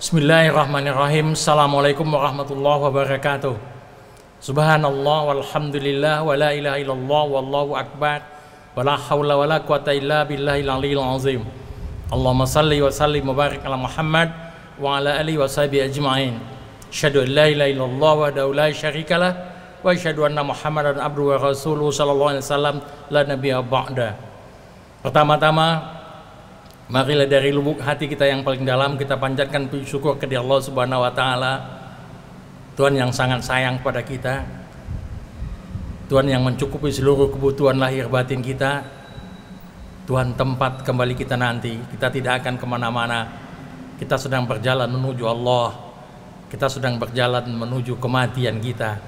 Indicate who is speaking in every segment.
Speaker 1: Bismillahirrahmanirrahim. Assalamualaikum warahmatullahi wabarakatuh. Subhanallah walhamdulillah wa la ilaha illallah wallahu akbar wa la hawla wa la quwata illa billahil aliyil azim. Allahumma salli wa salli wa ala Muhammad wa ala alihi wa sahbihi ajma'in. Asyhadu an la ilaha illallah wa daula syarikalah wa asyhadu anna Muhammadan abduhu wa rasuluhu sallallahu alaihi wasallam. La nabiya ba'da. Pertama-tama Marilah dari lubuk hati kita yang paling dalam kita panjatkan puji syukur ke Allah Subhanahu wa taala. Tuhan yang sangat sayang pada kita. Tuhan yang mencukupi seluruh kebutuhan lahir batin kita. Tuhan tempat kembali kita nanti. Kita tidak akan ke mana-mana. Kita sedang berjalan menuju Allah. Kita sedang berjalan menuju kematian kita.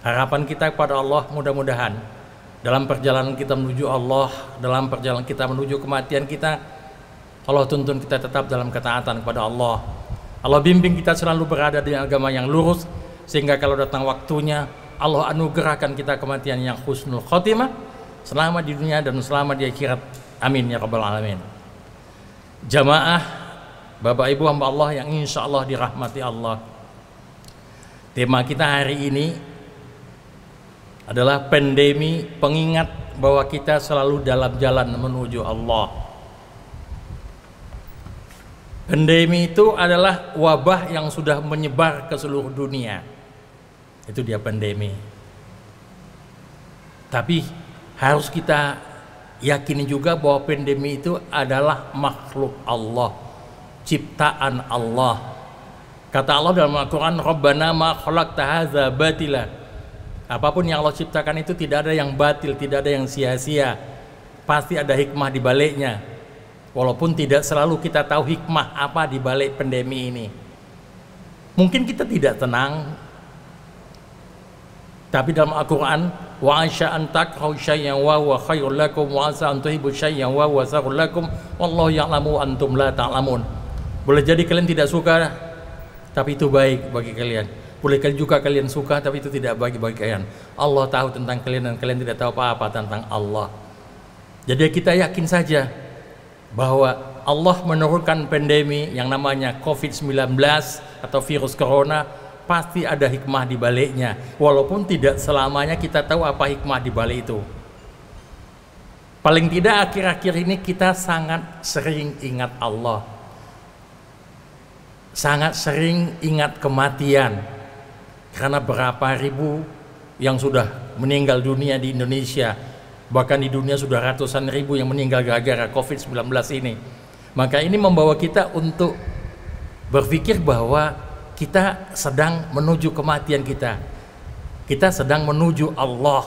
Speaker 1: Harapan kita kepada Allah mudah-mudahan dalam perjalanan kita menuju Allah, dalam perjalanan kita menuju kematian kita, Allah tuntun kita tetap dalam ketaatan kepada Allah. Allah bimbing kita selalu berada di agama yang lurus sehingga kalau datang waktunya Allah anugerahkan kita kematian yang husnul khotimah selama di dunia dan selama di akhirat. Amin ya rabbal alamin. Jamaah Bapak Ibu hamba Allah yang insya Allah dirahmati Allah. Tema kita hari ini adalah pandemi pengingat bahwa kita selalu dalam jalan menuju Allah. Pandemi itu adalah wabah yang sudah menyebar ke seluruh dunia. Itu dia pandemi. Tapi harus kita yakini juga bahwa pandemi itu adalah makhluk Allah, ciptaan Allah. Kata Allah dalam Al-Quran, Rabbana ma khalaqta hadza batila. Apa pun yang Allah ciptakan itu tidak ada yang batil, tidak ada yang sia-sia. Pasti ada hikmah di baliknya. Walaupun tidak selalu kita tahu hikmah apa di balik pandemi ini. Mungkin kita tidak tenang. Tapi dalam Al-Qur'an, wa asya an takrahu syai'an wa huwa khairul lakum wa asa an tuhibbu syai'an wa huwa syarrul lakum wallahu ya'lamu antum la ta'lamun. Boleh jadi kalian tidak suka tapi itu baik bagi kalian. Boleh juga kalian suka tapi itu tidak baik bagi kalian. Allah tahu tentang kalian dan kalian tidak tahu apa-apa tentang Allah. Jadi kita yakin saja bahwa Allah menurunkan pandemi yang namanya COVID-19 atau virus corona pasti ada hikmah di baliknya walaupun tidak selamanya kita tahu apa hikmah di balik itu paling tidak akhir-akhir ini kita sangat sering ingat Allah sangat sering ingat kematian karena berapa ribu yang sudah meninggal dunia di Indonesia Bahkan di dunia sudah ratusan ribu yang meninggal gara-gara COVID-19 ini. Maka ini membawa kita untuk berpikir bahwa kita sedang menuju kematian kita. Kita sedang menuju Allah.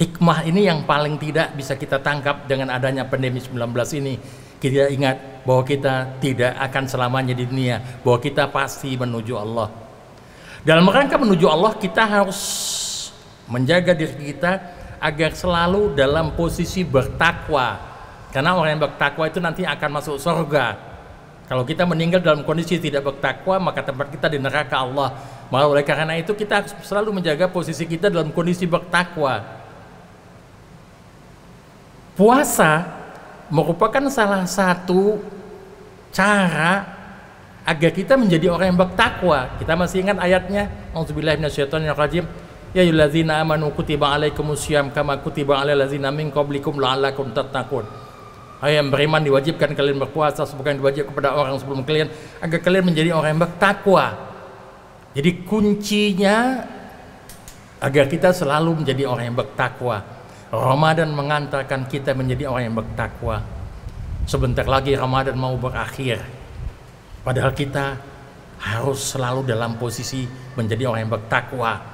Speaker 1: Hikmah ini yang paling tidak bisa kita tangkap dengan adanya pandemi 19 ini. Kita ingat bahwa kita tidak akan selamanya di dunia, bahwa kita pasti menuju Allah. Dalam rangka menuju Allah, kita harus menjaga diri kita agar selalu dalam posisi bertakwa. Karena orang yang bertakwa itu nanti akan masuk surga. Kalau kita meninggal dalam kondisi tidak bertakwa maka tempat kita di neraka Allah. Maka oleh karena itu kita harus selalu menjaga posisi kita dalam kondisi bertakwa. Puasa merupakan salah satu cara agar kita menjadi orang yang bertakwa kita masih ingat ayatnya Auzubillahiminasyaitonirrajim Ya ayyuhallazina amanu kutiba alaikumusiyam kama kutiba alal ladzina min qablikum la'allakum tattaqun. Hai yang beriman diwajibkan kalian berpuasa sebagaimana diwajib kepada orang sebelum kalian agar kalian menjadi orang yang bertakwa. Jadi kuncinya agar kita selalu menjadi orang yang bertakwa. Ramadan mengantarkan kita menjadi orang yang bertakwa. Sebentar lagi Ramadan mau berakhir. Padahal kita harus selalu dalam posisi menjadi orang yang bertakwa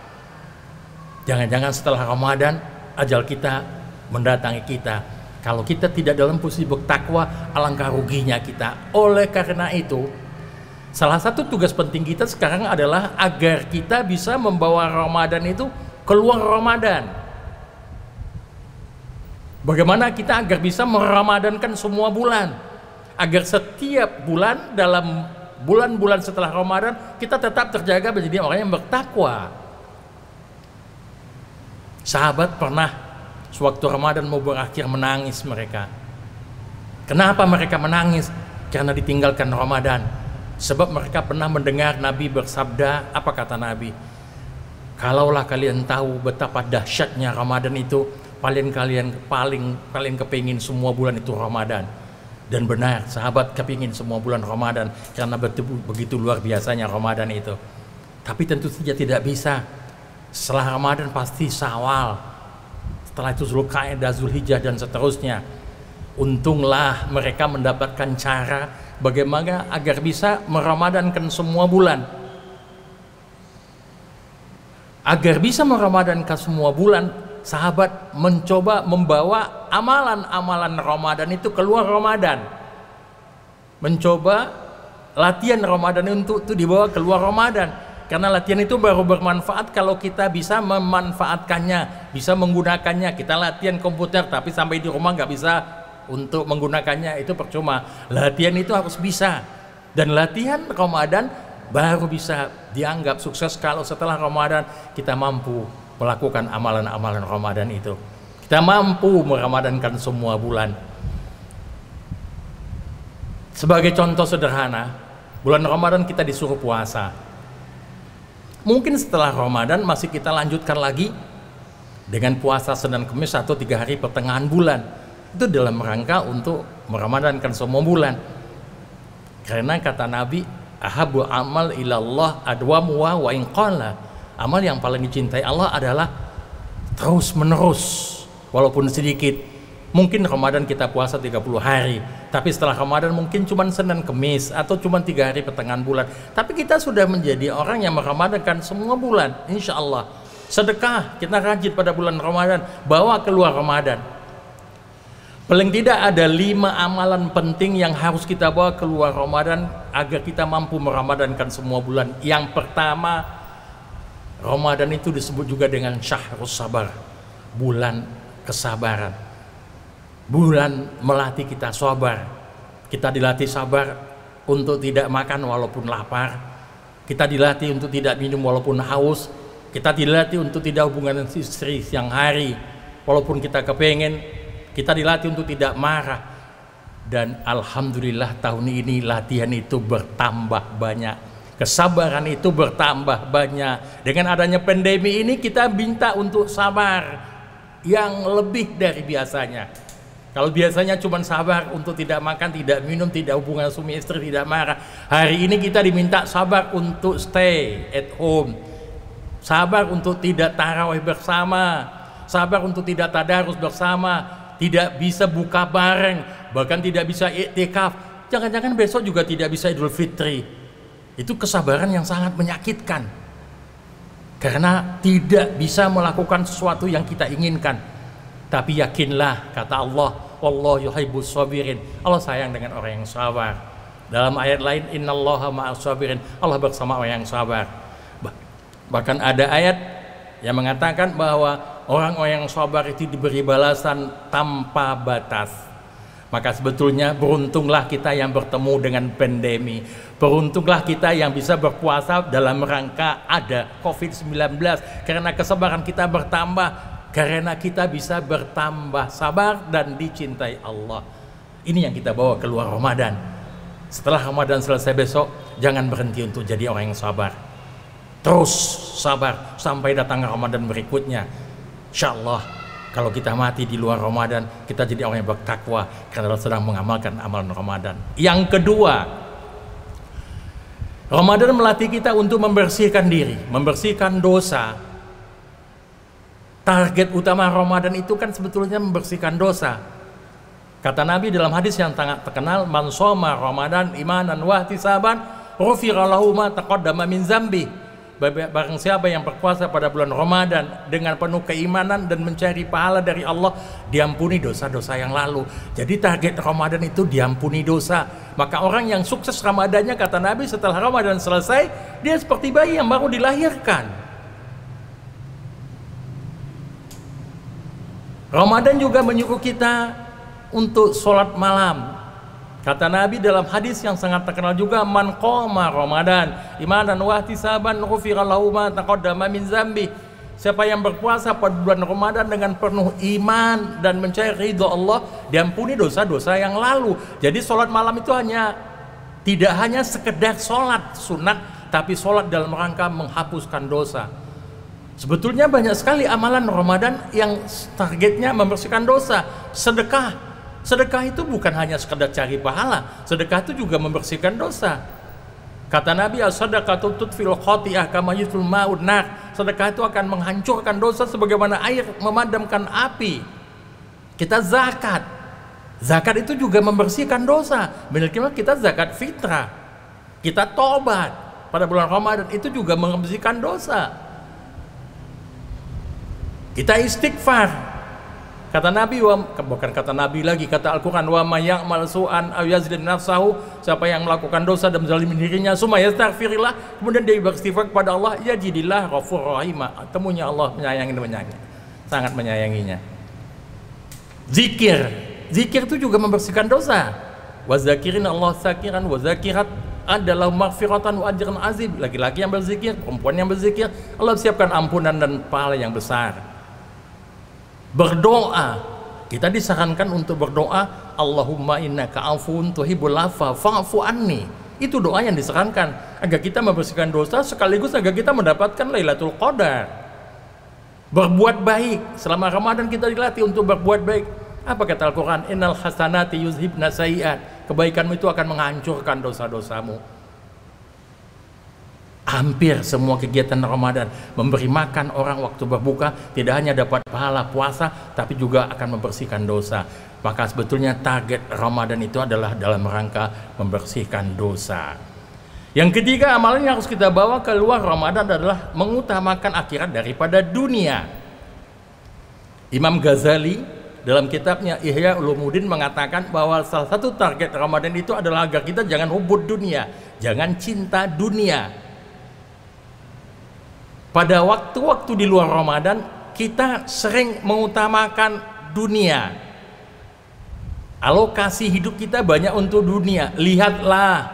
Speaker 1: Jangan-jangan setelah Ramadan ajal kita mendatangi kita. Kalau kita tidak dalam posisi bertakwa, alangkah ruginya kita. Oleh karena itu, salah satu tugas penting kita sekarang adalah agar kita bisa membawa Ramadan itu keluar Ramadan. Bagaimana kita agar bisa meramadankan semua bulan? Agar setiap bulan dalam bulan-bulan setelah Ramadan kita tetap terjaga menjadi orang yang bertakwa. Sahabat pernah sewaktu Ramadan mau berakhir menangis mereka. Kenapa mereka menangis? Karena ditinggalkan Ramadan. Sebab mereka pernah mendengar Nabi bersabda, apa kata Nabi? Kalaulah kalian tahu betapa dahsyatnya Ramadan itu, paling kalian paling kalian kepingin semua bulan itu Ramadan. Dan benar, sahabat kepingin semua bulan Ramadan karena begitu luar biasanya Ramadan itu. Tapi tentu saja tidak bisa. Setelah Ramadan pasti Sawal. Setelah itu Zulkaidah, Zulhijjah dan seterusnya. Untunglah mereka mendapatkan cara bagaimana agar bisa meramadankan semua bulan. Agar bisa meramadankan semua bulan, sahabat mencoba membawa amalan-amalan Ramadan itu keluar Ramadan. Mencoba latihan Ramadan untuk itu dibawa keluar Ramadan. Karena latihan itu baru bermanfaat kalau kita bisa memanfaatkannya, bisa menggunakannya. Kita latihan komputer tapi sampai di rumah nggak bisa untuk menggunakannya itu percuma. Latihan itu harus bisa. Dan latihan Ramadan baru bisa dianggap sukses kalau setelah Ramadan kita mampu melakukan amalan-amalan Ramadan itu. Kita mampu meramadankan semua bulan. Sebagai contoh sederhana, bulan Ramadan kita disuruh puasa. Mungkin setelah Ramadan masih kita lanjutkan lagi dengan puasa Senin Kamis atau tiga hari pertengahan bulan itu dalam rangka untuk meramadankan semua bulan karena kata Nabi ahabu amal ilallah adwamu wa inqala amal yang paling dicintai Allah adalah terus menerus walaupun sedikit. Mungkin Ramadan kita puasa 30 hari tapi setelah Ramadan mungkin cuma Senin Kemis atau cuma tiga hari pertengahan bulan. Tapi kita sudah menjadi orang yang meramadankan semua bulan insya Allah sedekah kita rajin pada bulan Ramadan bawa keluar Ramadan. Paling tidak ada lima amalan penting yang harus kita bawa keluar Ramadan agar kita mampu meramadankan semua bulan. Yang pertama, Ramadan itu disebut juga dengan syahrus sabar, bulan kesabaran. Bulan melatih kita sabar. Kita dilatih sabar untuk tidak makan walaupun lapar. Kita dilatih untuk tidak minum walaupun haus. Kita dilatih untuk tidak hubungan istri siang hari walaupun kita kepengen kita dilatih untuk tidak marah dan alhamdulillah tahun ini latihan itu bertambah banyak kesabaran itu bertambah banyak dengan adanya pandemi ini kita minta untuk sabar yang lebih dari biasanya kalau biasanya cuma sabar untuk tidak makan, tidak minum, tidak hubungan suami istri, tidak marah. Hari ini kita diminta sabar untuk stay at home. Sabar untuk tidak tarawih bersama. Sabar untuk tidak tadarus bersama tidak bisa buka bareng, bahkan tidak bisa iktikaf. Jangan-jangan besok juga tidak bisa Idul Fitri. Itu kesabaran yang sangat menyakitkan. Karena tidak bisa melakukan sesuatu yang kita inginkan. Tapi yakinlah kata Allah, Allah sabirin. Allah sayang dengan orang yang sabar. Dalam ayat lain, innallaha ma'as sabirin. Allah bersama orang yang sabar. Bahkan ada ayat yang mengatakan bahwa orang-orang yang sabar itu diberi balasan tanpa batas. Maka sebetulnya beruntunglah kita yang bertemu dengan pandemi. Beruntunglah kita yang bisa berpuasa dalam rangka ada COVID-19 karena kesabaran kita bertambah karena kita bisa bertambah sabar dan dicintai Allah. Ini yang kita bawa keluar Ramadan. Setelah Ramadan selesai besok, jangan berhenti untuk jadi orang yang sabar. Terus sabar sampai datang Ramadan berikutnya Insya Allah kalau kita mati di luar Ramadan kita jadi orang yang bertakwa karena sedang mengamalkan amalan Ramadan. Yang kedua, Ramadan melatih kita untuk membersihkan diri, membersihkan dosa. Target utama Ramadan itu kan sebetulnya membersihkan dosa. Kata Nabi dalam hadis yang sangat terkenal, "Man shoma Ramadan imanan wa ihtisaban, ghufira lahu ma taqaddama min zambi." Barang siapa yang berpuasa pada bulan Ramadan dengan penuh keimanan dan mencari pahala dari Allah, diampuni dosa-dosa yang lalu. Jadi target Ramadan itu diampuni dosa. Maka orang yang sukses Ramadannya kata Nabi setelah Ramadan selesai, dia seperti bayi yang baru dilahirkan. Ramadan juga menyuruh kita untuk sholat malam Kata Nabi dalam hadis yang sangat terkenal juga man qama Ramadan imanan wa ihtisaban ghufira lahu ma taqaddama min zambi. Siapa yang berpuasa pada bulan Ramadan dengan penuh iman dan mencari ridho Allah, diampuni dosa-dosa yang lalu. Jadi sholat malam itu hanya tidak hanya sekedar sholat sunat, tapi sholat dalam rangka menghapuskan dosa. Sebetulnya banyak sekali amalan Ramadan yang targetnya membersihkan dosa. Sedekah, sedekah itu bukan hanya sekedar cari pahala, sedekah itu juga membersihkan dosa. Kata Nabi as-sadaqatu tutfil khati'ah. Sedekah itu akan menghancurkan dosa sebagaimana air memadamkan api. Kita zakat. Zakat itu juga membersihkan dosa. Benar kita zakat fitrah. Kita tobat pada bulan Ramadan itu juga membersihkan dosa. Kita istighfar Kata Nabi wa, bukan kata Nabi lagi, kata Al-Qur'an wa may ya'mal su'an aw nafsahu, siapa yang melakukan dosa dan menzalimi dirinya, summa yastaghfirillah, kemudian dia beristighfar kepada Allah, ya jadilah ghafur rahim. Temunya Allah menyayangi menyayangi. Sangat menyayanginya. Zikir. Zikir itu juga membersihkan dosa. Wa zakirin Allah sakiran wa zakirat adalah maghfiratan wa ajran azim. Laki-laki yang berzikir, perempuan yang berzikir, Allah siapkan ampunan dan pahala yang besar berdoa. Kita disarankan untuk berdoa Allahumma innaka afun tuhibbul afa fa'fu anni. Itu doa yang disarankan. Agar kita membersihkan dosa sekaligus agar kita mendapatkan Lailatul Qadar. Berbuat baik. Selama Ramadan kita dilatih untuk berbuat baik. Apa kata Al-Quran? Innal hasanati yuzhibna sayiat. Kebaikanmu itu akan menghancurkan dosa-dosamu hampir semua kegiatan Ramadan. Memberi makan orang waktu berbuka tidak hanya dapat pahala puasa tapi juga akan membersihkan dosa. Maka sebetulnya target Ramadan itu adalah dalam rangka membersihkan dosa. Yang ketiga amalan yang harus kita bawa keluar Ramadan adalah mengutamakan akhirat daripada dunia. Imam Ghazali dalam kitabnya Ihya Ulumuddin mengatakan bahwa salah satu target Ramadan itu adalah agar kita jangan hubud dunia, jangan cinta dunia, pada waktu-waktu di luar Ramadan kita sering mengutamakan dunia. Alokasi hidup kita banyak untuk dunia. Lihatlah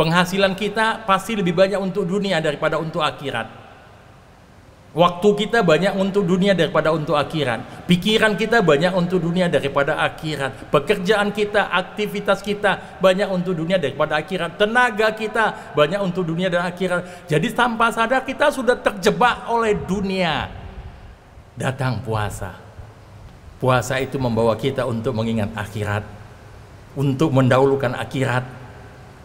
Speaker 1: penghasilan kita pasti lebih banyak untuk dunia daripada untuk akhirat Waktu kita banyak untuk dunia daripada untuk akhirat. Pikiran kita banyak untuk dunia daripada akhirat. Pekerjaan kita, aktivitas kita banyak untuk dunia daripada akhirat. Tenaga kita banyak untuk dunia dan akhirat. Jadi tanpa sadar kita sudah terjebak oleh dunia. Datang puasa. Puasa itu membawa kita untuk mengingat akhirat. Untuk mendahulukan akhirat.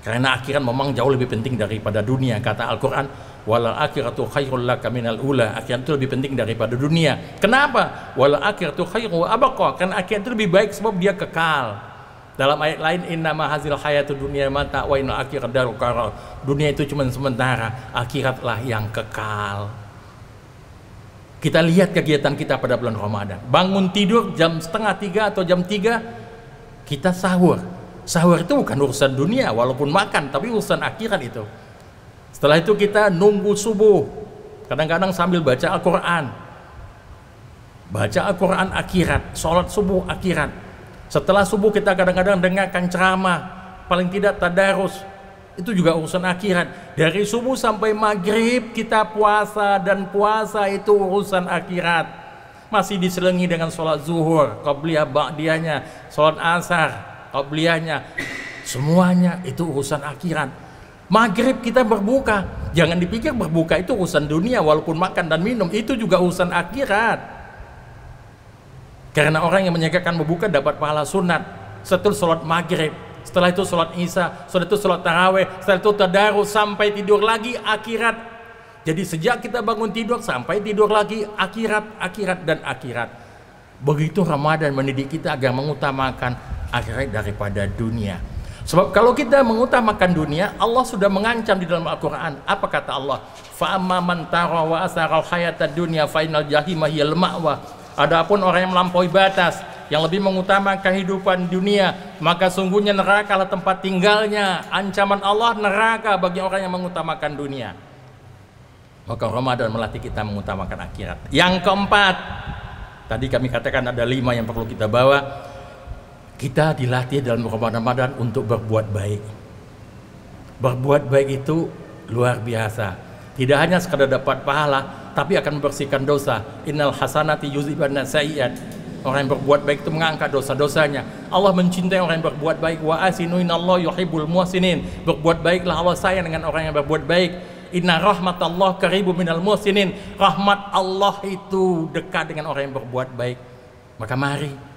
Speaker 1: Karena akhirat memang jauh lebih penting daripada dunia. Kata Al-Quran, wal akhiratu khairul laka minal ula. Akhirat itu lebih penting daripada dunia. Kenapa? Wal akhiratu khairu abqa. Karena akhirat itu lebih baik sebab dia kekal. Dalam ayat lain inna ma hazil hayatu dunia mata wa inna akhirat daru qarar dunia itu cuma sementara akhiratlah yang kekal. Kita lihat kegiatan kita pada bulan Ramadan. Bangun tidur jam setengah tiga atau jam tiga kita sahur sahur itu bukan urusan dunia walaupun makan tapi urusan akhirat itu setelah itu kita nunggu subuh. Kadang-kadang sambil baca Al-Quran. Baca Al-Quran akhirat, sholat subuh akhirat. Setelah subuh kita kadang-kadang dengarkan ceramah, paling tidak tadarus. Itu juga urusan akhirat. Dari subuh sampai maghrib kita puasa dan puasa itu urusan akhirat. Masih diselingi dengan sholat zuhur, qabliyah ba'diyahnya, sholat asar, qabliyahnya. Semuanya itu urusan akhirat Maghrib kita berbuka. Jangan dipikir berbuka itu urusan dunia walaupun makan dan minum itu juga urusan akhirat. Karena orang yang menyegakkan berbuka dapat pahala sunat. Setelah sholat maghrib, setelah itu sholat isya, setelah itu sholat taraweh, setelah itu tadarus sampai tidur lagi akhirat. Jadi sejak kita bangun tidur sampai tidur lagi akhirat, akhirat dan akhirat. Begitu Ramadan mendidik kita agar mengutamakan akhirat daripada dunia. Sebab kalau kita mengutamakan dunia, Allah sudah mengancam di dalam Al-Quran. Apa kata Allah? Fa'amma man wa asaral hayata dunia fa'inal jahimah hiyal ma'wa. Adapun orang yang melampaui batas, yang lebih mengutamakan kehidupan dunia, maka sungguhnya neraka adalah tempat tinggalnya. Ancaman Allah neraka bagi orang yang mengutamakan dunia. Maka Ramadan melatih kita mengutamakan akhirat. Yang keempat, tadi kami katakan ada lima yang perlu kita bawa kita dilatih dalam Ramadan untuk berbuat baik. Berbuat baik itu luar biasa. Tidak hanya sekadar dapat pahala, tapi akan membersihkan dosa. Innal hasanati yuziban sayiat. Orang yang berbuat baik itu mengangkat dosa-dosanya. Allah mencintai orang yang berbuat baik. Wa asinu Allah yuhibbul muhsinin. Berbuat baiklah Allah sayang dengan orang yang berbuat baik. Inna rahmatallah karibu minal muhsinin. Rahmat Allah itu dekat dengan orang yang berbuat baik. Maka mari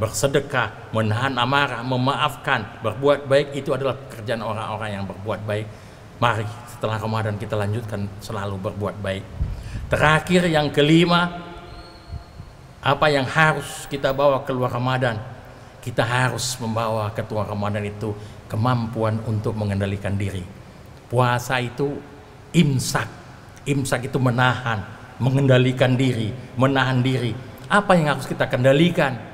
Speaker 1: bersedekah, menahan amarah, memaafkan, berbuat baik itu adalah pekerjaan orang-orang yang berbuat baik. Mari setelah Ramadan kita lanjutkan selalu berbuat baik. Terakhir yang kelima, apa yang harus kita bawa keluar Ramadan? Kita harus membawa ketua Ramadan itu kemampuan untuk mengendalikan diri. Puasa itu imsak. Imsak itu menahan, mengendalikan diri, menahan diri. Apa yang harus kita kendalikan?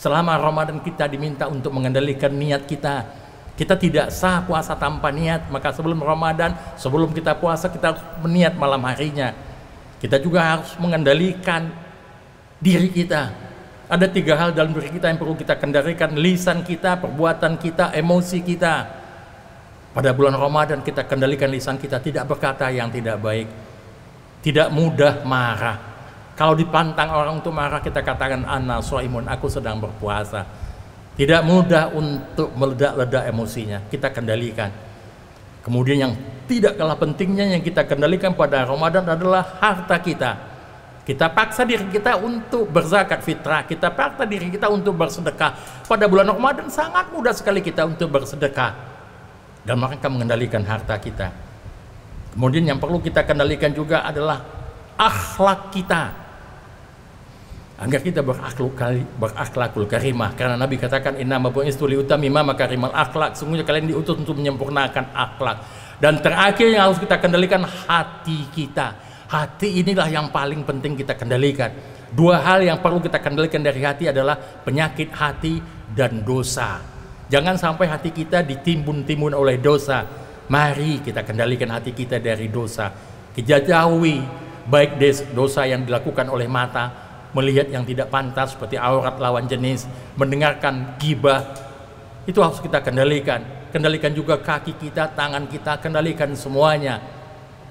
Speaker 1: Selama Ramadan kita diminta untuk mengendalikan niat kita. Kita tidak sah puasa tanpa niat, maka sebelum Ramadan, sebelum kita puasa kita meniat malam harinya. Kita juga harus mengendalikan diri kita. Ada tiga hal dalam diri kita yang perlu kita kendalikan, lisan kita, perbuatan kita, emosi kita. Pada bulan Ramadan kita kendalikan lisan kita, tidak berkata yang tidak baik, tidak mudah marah, kalau dipantang orang untuk marah kita katakan ana soimun aku sedang berpuasa. Tidak mudah untuk meledak-ledak emosinya. Kita kendalikan. Kemudian yang tidak kalah pentingnya yang kita kendalikan pada Ramadan adalah harta kita. Kita paksa diri kita untuk berzakat fitrah, kita paksa diri kita untuk bersedekah. Pada bulan Ramadan sangat mudah sekali kita untuk bersedekah. Dan mereka mengendalikan harta kita. Kemudian yang perlu kita kendalikan juga adalah akhlak kita agar kita berakhlak berakhlakul karimah. Karena Nabi katakan inna mabu'istu li utamima makarimal akhlak. Sungguhnya kalian diutus untuk menyempurnakan akhlak. Dan terakhir yang harus kita kendalikan hati kita. Hati inilah yang paling penting kita kendalikan. Dua hal yang perlu kita kendalikan dari hati adalah penyakit hati dan dosa. Jangan sampai hati kita ditimbun-timbun oleh dosa. Mari kita kendalikan hati kita dari dosa. Kita jauhi baik dosa yang dilakukan oleh mata melihat yang tidak pantas seperti aurat lawan jenis, mendengarkan gibah, itu harus kita kendalikan. Kendalikan juga kaki kita, tangan kita, kendalikan semuanya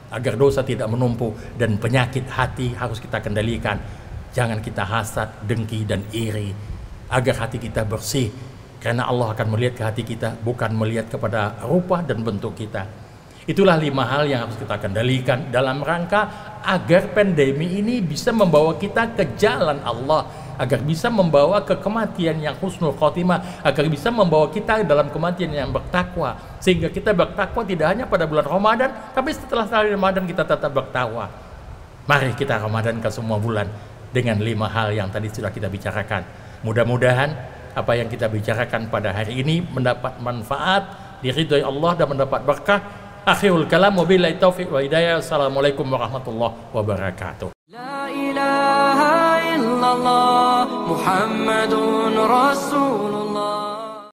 Speaker 1: agar dosa tidak menumpuk dan penyakit hati harus kita kendalikan. Jangan kita hasad, dengki dan iri agar hati kita bersih karena Allah akan melihat ke hati kita bukan melihat kepada rupa dan bentuk kita. Itulah lima hal yang harus kita kendalikan dalam rangka agar pandemi ini bisa membawa kita ke jalan Allah, agar bisa membawa ke kematian yang husnul khotimah, agar bisa membawa kita dalam kematian yang bertakwa, sehingga kita bertakwa tidak hanya pada bulan Ramadan, tapi setelah Ramadan kita tetap bertakwa. Mari kita Ramadan ke semua bulan dengan lima hal yang tadi sudah kita bicarakan. Mudah-mudahan apa yang kita bicarakan pada hari ini mendapat manfaat, diridhoi Allah dan mendapat berkah أخيه الكلام وبالله التوفيق وهداية السلام عليكم ورحمة الله
Speaker 2: وبركاته. لا إله إلا الله محمد رسول